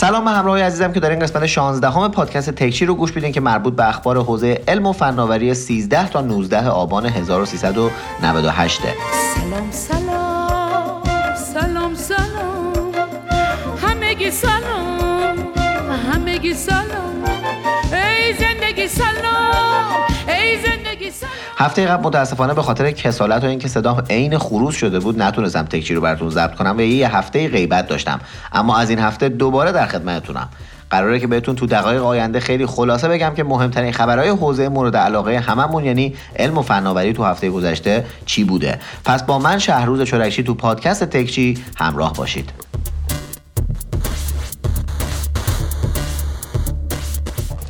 سلام به همراه عزیزم که دارین قسمت 16 همه پادکست تکچی رو گوش میدین که مربوط به اخبار حوزه علم و فناوری 13 تا 19 آبان 1398 سلام سلام. هفته قبل متاسفانه به خاطر کسالت و اینکه صدام عین خروس شده بود نتونستم تکچی رو براتون ضبط کنم و یه هفته غیبت داشتم. اما از این هفته دوباره در خدمتتونم. قراره که بهتون تو دقایق آینده خیلی خلاصه بگم که مهمترین خبرهای حوزه مورد علاقه هممون یعنی علم و فناوری تو هفته گذشته چی بوده. پس با من شهروز چرکشی تو پادکست تکچی همراه باشید.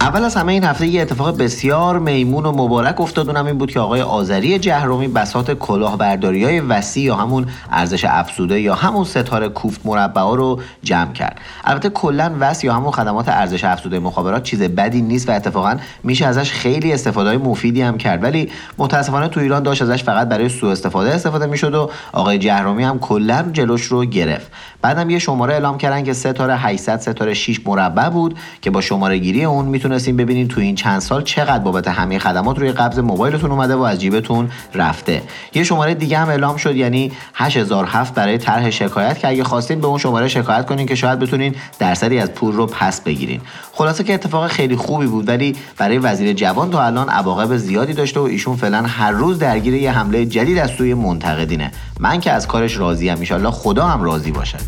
اول از همه این هفته یه اتفاق بسیار میمون و مبارک افتاد. اونم این بود که آقای آذری جهرومی بساط کلاهبرداری های وسیع یا همون ارزش افزوده یا همون ستاره کوفت مربع رو جمع کرد. البته کلا وس یا همون خدمات ارزش افزوده مخابرات چیز بدی نیست و اتفاقا میشه ازش خیلی استفاده مفیدی هم کرد. ولی متاسفانه تو ایران داشت ازش فقط برای سوء استفاده استفاده می‌شد و آقای جهرومی هم کلا جلوش رو گرفت. بعدم یه شماره اعلام کردن که ستاره 800 ستاره 6 مربع بود که با شماره گیری اون می‌تونستین ببینید تو این چند سال چقدر بابت همه خدمات روی قبض موبایلتون اومده و از جیبتون رفته. یه شماره دیگه هم اعلام شد یعنی 8007 برای طرح شکایت که اگه خواستین به اون شماره شکایت کنین که شاید بتونین درصدی از پول رو پس بگیرین. خلاصه که اتفاق خیلی خوبی بود ولی برای وزیر جوان تا الان عواقب زیادی داشته و ایشون فعلا هر روز درگیر یه حمله جدید از سوی منتقدینه. من که از کارش راضیم ان خدا هم راضی باشه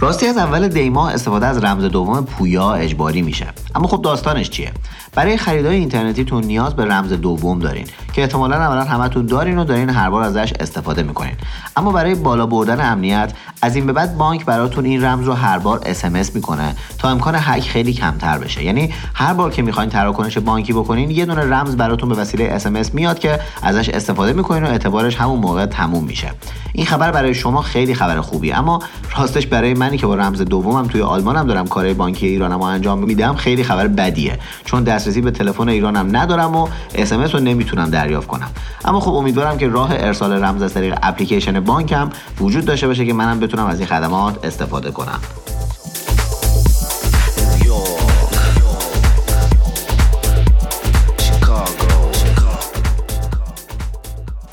راستی از اول دیماه استفاده از رمز دوم پویا اجباری میشه. اما خب داستانش چیه؟ برای خریدای اینترنتیتون نیاز به رمز دوم دارین که احتمالا اولا همتون دارین و دارین هر بار ازش استفاده می‌کنین. اما برای بالا بردن امنیت از این به بعد بانک براتون این رمز رو هر بار SMS می‌کنه تا امکان هک خیلی کمتر بشه. یعنی هر بار که می‌خواین تراکنش بانکی بکنین یه دونه رمز براتون به وسیله SMS میاد که ازش استفاده می‌کنین و اعتبارش همون موقع تموم میشه. این خبر برای شما خیلی خبر خوبی اما راستش برای منی که با رمز دومم توی آلمانم دارم کار بانکی ایرانم انجام میدم خیلی خبر بدیه. چون دسترسی به تلفن ایرانم ندارم و SMS رو نمی‌تونم دریافت کنم. اما خب امیدوارم که راه ارسال رمز از طریق اپلیکیشن بانکم وجود داشته باشه که منم بتونم از این خدمات استفاده کنم.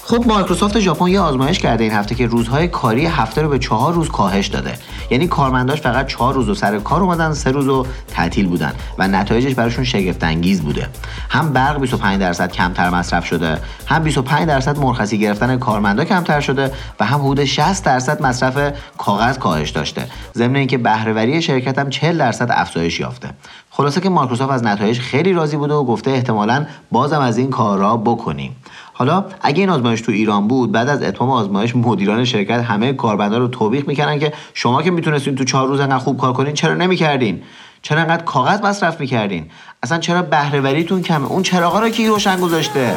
خب مایکروسافت ژاپن یه آزمایش کرده این هفته که روزهای کاری هفته رو به چهار روز کاهش داده. یعنی کارمنداش فقط چهار روز و سر کار اومدن سه روز و تعطیل بودن و نتایجش براشون شگفت انگیز بوده. هم برق 25 درصد کمتر مصرف شده هم 25 درصد مرخصی گرفتن کارمندا کمتر شده و هم حدود 60 درصد مصرف کاغذ کاهش داشته. ضمن اینکه بهرهوری شرکت هم 40 درصد افزایش یافته. خلاصه که مایکروسافت از نتایج خیلی راضی بوده و گفته احتمالا بازم از این کارا بکنیم. حالا اگه این آزمایش تو ایران بود بعد از اتمام آزمایش مدیران شرکت همه کاربندا رو توبیخ می‌کردن که شما که می‌تونستین تو چهار روز انقدر خوب کار کنین چرا نمی‌کردین؟ چرا انقدر کاغذ مصرف می‌کردین؟ اصلا چرا بهرهوریتون کمه؟ اون چراغا رو کی روشن گذاشته؟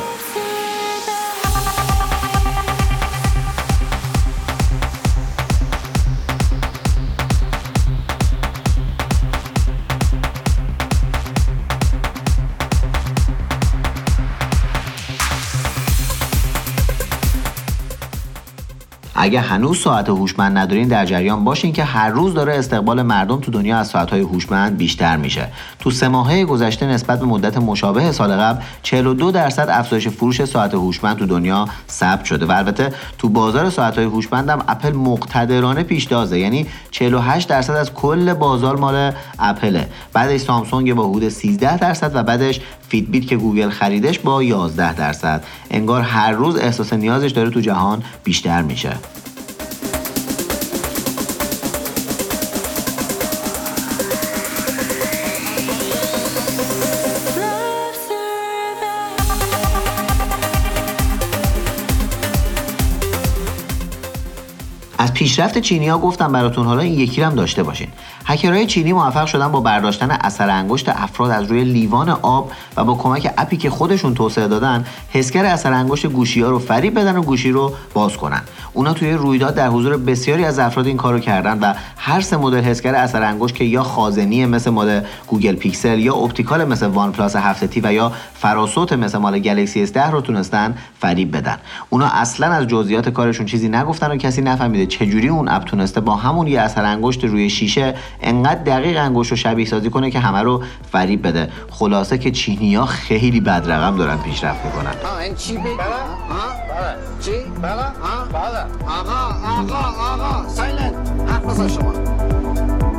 اگه هنوز ساعت هوشمند ندارین در جریان باشین که هر روز داره استقبال مردم تو دنیا از ساعت‌های هوشمند بیشتر میشه. تو سه ماهه گذشته نسبت به مدت مشابه سال قبل 42 درصد افزایش فروش ساعت هوشمند تو دنیا ثبت شده و البته تو بازار ساعت‌های هوشمند هم اپل مقتدرانه پیشتازه یعنی 48 درصد از کل بازار مال اپله. بعدش سامسونگ با حدود 13 درصد و بعدش Fitbit که گوگل خریدش با 11 درصد. انگار هر روز احساس نیازش داره تو جهان بیشتر میشه. پیشرفت چینیا گفتم براتون حالا این یکی هم داشته باشین. هکرهای چینی موفق شدن با برداشتن اثر انگشت افراد از روی لیوان آب و با کمک app ی که خودشون توسعه دادن حسگر اثر انگشت گوشی ها رو فریب بدن و گوشی رو باز کنن. اونا توی رویداد در حضور بسیاری از افراد این کارو کردن و هر سه مدل حسگر اثر انگشت که یا خازنی مثل مدل Google Pixel یا optical مثل OnePlus 7T و یا فراسوت مثل مال Galaxy S10 رو تونستن فریب بدن. اونا اصلا از جزئیات کارشون چیزی نگفتن و کسی نفهمیده چجوری اون اپ تونسته با همون یه اثر انگشت روی شیشه انقدر دقیق انگشت رو شبیه سازی کنه که همه رو فریب بده. خلاصه که چینیا خیلی بد رقم دارن پیشرفت می‌کنن. این چی بگی؟ چی؟ بله؟ آقا آقا آقا سایلنت. حرف شما.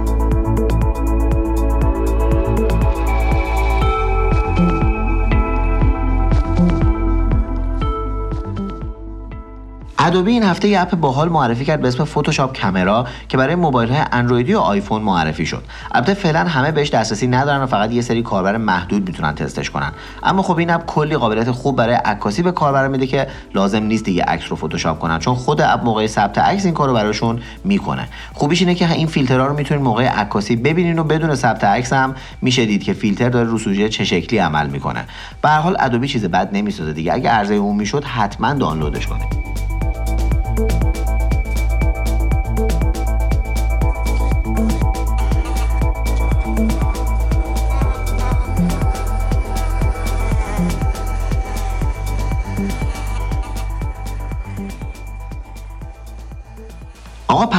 Adobe این هفته یه app باحال معرفی کرد به اسم Photoshop Camera که برای موبایل های اندرویدی و آیفون معرفی شد. البته فعلا همه بهش دسترسی ندارن و فقط یه سری کاربر محدود می‌تونن تستش کنن. اما خب این app کلی قابلیت خوب برای عکاسی به کاربر میده که لازم نیست دیگه عکس رو فتوشاپ کنن چون خود app موقع ثبت عکس این کارو براشون می‌کنه. خوبیش اینه که این فیلترها رو می‌تونید موقع عکاسی ببینین و بدون ثبت عکس هم میشه دید که فیلتر داره رو سوژه چه شکلی عمل می‌کنه. به هر حال ادوبی چیز بد نمی‌سازه دیگه. اگه عرضه اون می‌شد حتما دانلودش کنید. thank you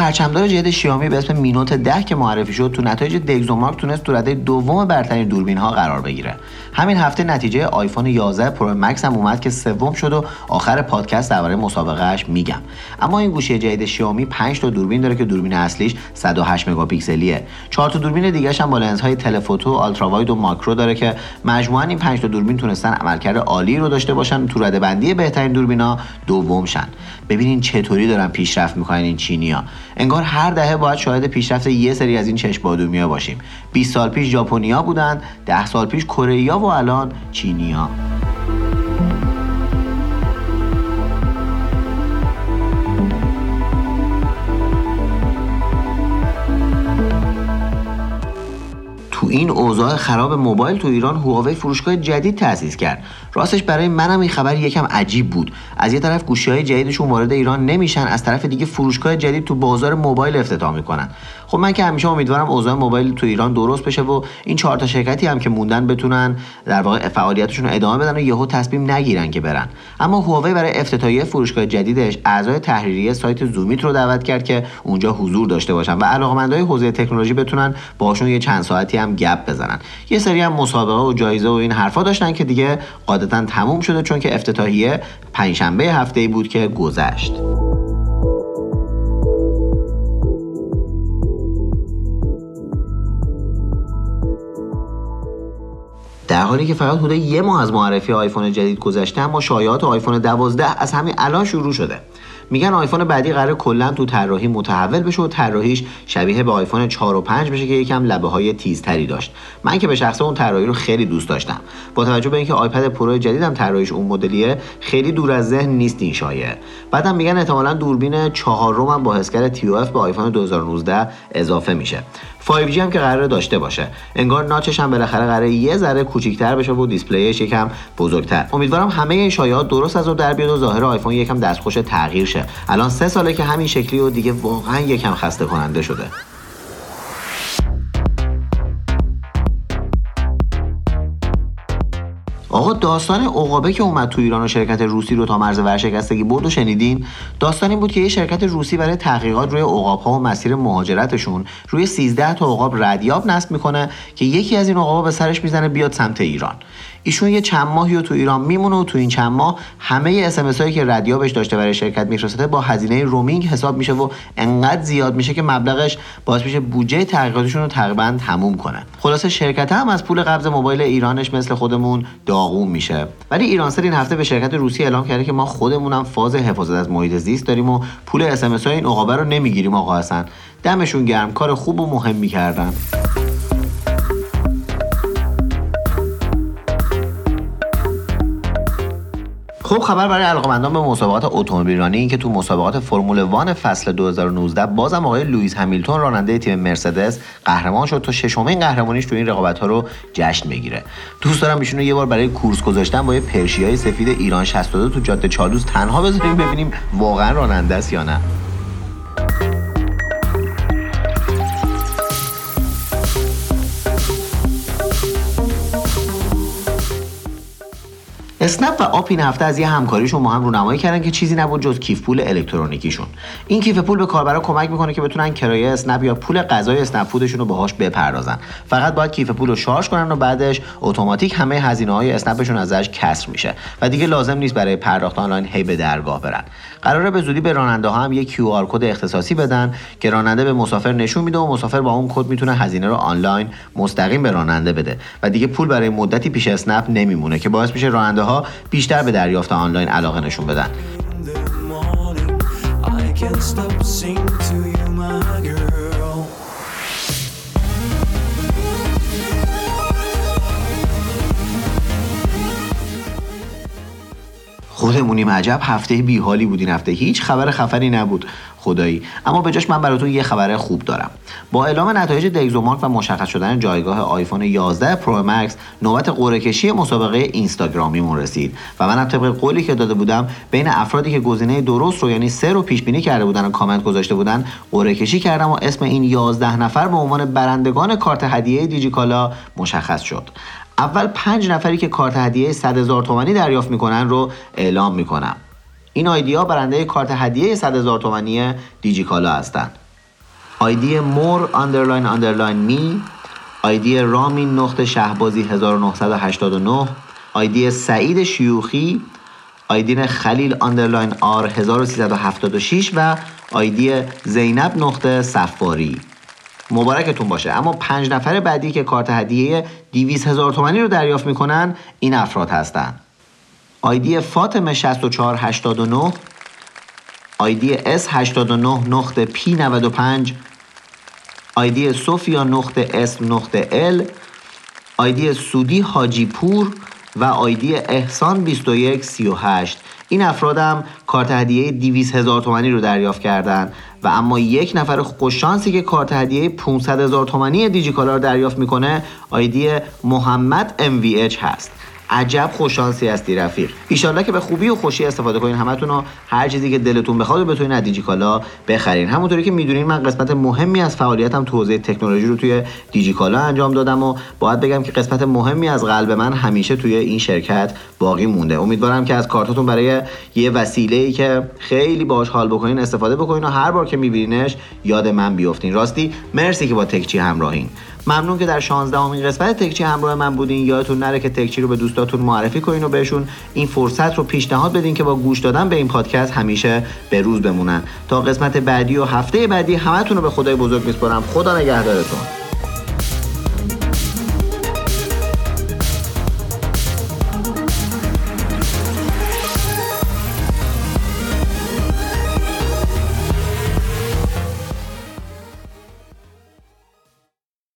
پرچمدار جدید شیائومی به اسم مینوت 10 که معرفی شد تو نتایج دگزومارک تونست تو رده دوم برترین دوربین ها قرار بگیره. همین هفته نتیجه آیفون 11 پرو مکس هم اومد که سوم شد و آخر پادکست درباره مسابقهش میگم. اما این گوشی جدید شیائومی 5 تا دوربین داره که دوربین اصلیش 108 مگاپیکسلیه. 4 تا دوربین دیگه هم با لنزهای telephoto ultrawide و ماکرو داره که مجموعا این 5 تا دوربین تونستن عملکرد عالی رو داشته باشن تو رده بندی بهترین دوربینا دوم شن ببینین چطوری دارن پیشرفت می‌کنن این چینیا انگار هر دهه باید شاهد پیشرفت یه سری از این چشم باشیم. 20 سال پیش ژاپنیا بودن 10 سال پیش کره و الان چینیا. این اوضاع خراب موبایل تو ایران هواوی فروشگاه جدید تأسیس کرد. راستش برای منم این خبر یکم عجیب بود. از یه طرف گوشی های جدیدشون وارد ایران نمیشن از طرف دیگه فروشگاه جدید تو بازار موبایل افتتاح می‌کنن. خب من که همیشه امیدوارم اوضاع موبایل تو ایران درست بشه و این چهار تا شرکتی هم که موندن بتونن در واقع فعالیتشون رو ادامه بدن و یهو تصمیم نگیرن که برن. اما هواوی برای افتتاحیه فروشگاه جدیدش اعضای تحریریه سایت زومیت رو دعوت کرد که اونجا حضور داشته باشن و علاقمندای حوزه تکنولوژی بتونن باشون یه چند ساعتی هم گپ بزنن. یه سری هم مسابقه و جایزه و این حرفا داشتن که دیگه قاعدتا تموم شده چون که افتتاحیه پنجشنبه هفته ای بود که گذشت. در حالی که فقط حدود یه ماه از معرفی آیفون جدید گذشته اما شایعات آیفون 12 از همین الان شروع شده. میگن آیفون بعدی قرار کلا تو طراحی متحول بشه و طراحیش شبیه به آیفون 4 و 5 بشه که یکم لبه های تیزتری داشت. من که به شخصه اون طراحی رو خیلی دوست داشتم. با توجه به اینکه آیپد پرو جدیدم طراحیش اون مدلیه خیلی دور از ذهن نیست این شایعه. بعدم میگن احتمالا دوربین چهارم هم با حسگر تی به آیفون 2019 اضافه میشه. 5G هم که قرار داشته باشه. انگار ناچش هم بالاخره قرار یه ذره کوچیک‌تر بشه و دیسپلیش یکم بزرگتر. امیدوارم همه این شایعات درست از رو در بیاد و ظاهر آیفون یکم دستخوش تغییر شه. الان سه ساله که همین شکلی و دیگه واقعا یکم خسته کننده شده. آقا داستان عقابه که اومد تو ایران و شرکت روسی رو تا مرز ورشکستگی برد و شنیدین؟ داستان این بود که یه شرکت روسی برای تحقیقات روی عقاب و مسیر مهاجرتشون روی 13 تا عقاب ردیاب نصب می‌کنه که یکی از این عقابا به سرش می‌زنه بیاد سمت ایران. ایشون یه چند ماهی تو ایران میمونه و تو این چند ماه همه اس هایی که ردیابش داشته برای شرکت میفرسته با هزینه رومینگ حساب میشه و انقدر زیاد میشه که مبلغش باعث میشه بودجه تحقیقاتشون رو تقریبا تموم کنه خلاصه شرکت هم از پول قبض موبایل ایرانش مثل خودمون داغون میشه. ولی ایرانسل این هفته به شرکت روسی اعلام کرده که ما خودمونم فاز حفاظت از محیط زیست داریم و پول اس‌ام‌اس های این عقابه رو نمی‌گیریم آقا حسن. دمشون گرم کار خوب و مهم می‌کردن. خبر برای علاقمندان به مسابقات اتومبیل رانی این که تو مسابقات فرمول وان فصل 2019 بازم آقای لوئیس همیلتون راننده تیم مرسدس قهرمان شد تا ششمین قهرمانیش تو این رقابت ها رو جشن بگیره. دوست دارم ایشونو یه بار برای کورس گذاشتن با یه پرشیای سفید ایران 62 تو جاده چالوس تنها بذاریم ببینیم واقعا راننده است یا نه. اسنپ و آپ این هفته از یه همکاریشون ما هم رونمایی کردن که چیزی نبود جز کیف پول الکترونیکیشون. این کیف پول به کاربرا کمک می‌کنه که بتونن کرایه اسنپ یا پول غذای اسنپ فودشون رو باهاش بپردازن. فقط باید کیف پول رو شارژ کنن و بعدش اتوماتیک همه هزینه های اسنپشون ازش کسر میشه. و دیگه لازم نیست برای پرداخت آنلاین هی به درگاه برن. قراره به زودی به راننده ها هم یه QR کد اختصاصی بدن که راننده به مسافر نشون میده و مسافر با اون کد می‌تونه هزینه رو آنلاین مستقیم به راننده بده. و دیگه پول برای مدتی پیش اسنپ نمیمونه که باعث میشه راننده ها بیشتر به دریافت آنلاین علاقه نشون بدن. خودمونیم عجب هفته بیحالی بود این هفته. هیچ خبر خفنی نبود. خدایی. اما به جاش من براتون یه خبر خوب دارم. با اعلام نتایج DxOMark و مشخص شدن جایگاه آیفون 11 پرو مکس نوبت قرعه کشی مسابقه اینستاگرامیمون رسید و منم طبق قولی که داده بودم بین افرادی که گزینه درست رو یعنی سه رو پیش بینی کرده بودن و کامنت گذاشته بودن قرعه کشی کردم و اسم این 11 نفر به عنوان برندگان کارت هدیه دیجیکالا مشخص شد. اول پنج نفری که کارت هدیه 100 هزار تومانی دریافت می‌کنن رو اعلام می‌کنم. این آیدیا برنده کارت هدیه 100 هزار تومانی دیجیکالا هستند آیدی مور underline underline می آیدی رامین نقطه شهبازی 1989 آیدی سعید شیوخی آیدی N خلیل underline R 1376 و آیدی زینب نقطه صفاری. مبارکتون باشه. اما پنج نفر بعدی که کارت هدیه 200 هزار تومانی رو دریافت می‌کنن این افراد هستند آیدی فاطمه 6489 آیدی S 89 نقطه P 95 آیدی سوفیا نقطه S نقطه L آیدی سودی حاجی پور و آیدی احسان 2138 این افرادم کارت هدیه 200 هزار تومانی رو دریافت کردن و اما یک نفر خوششانسی که کارت هدیه 500 هزار تومانی دیجیکالا رو دریافت می‌کنه آیدی محمد MVH هست. عجب خوششانسی هستی رفیق. ایشالله که به خوبی و خوشی استفاده کنین. همتون رو هر چیزی که دلتون بخواد و بتونین از دیجیکالا بخرین. همونطوری که می‌دونین من قسمت مهمی از فعالیتم تو حوزه تکنولوژی رو توی دیجیکالا انجام دادم و باید بگم که قسمت مهمی از قلب من همیشه توی این شرکت باقی مونده. امیدوارم که از کارتاتون برای یه وسیله ای که خیلی باش حال بکنین استفاده بکنین و هر بار که میبینینش یاد من بیفتین. راستی مرسی که با تکچی همراهین. ممنون که در 16 امین قسمت تکچی همراه من بودین. یادتون نره که تکچی رو به دوستاتون معرفی کنین و بهشون این فرصت رو پیشنهاد بدین که با گوش دادن به این پادکست همیشه به روز بمونن. تا قسمت بعدی و هفته بعدی همتون رو به خدای بزرگ میسپارم. خدا نگهدارتون.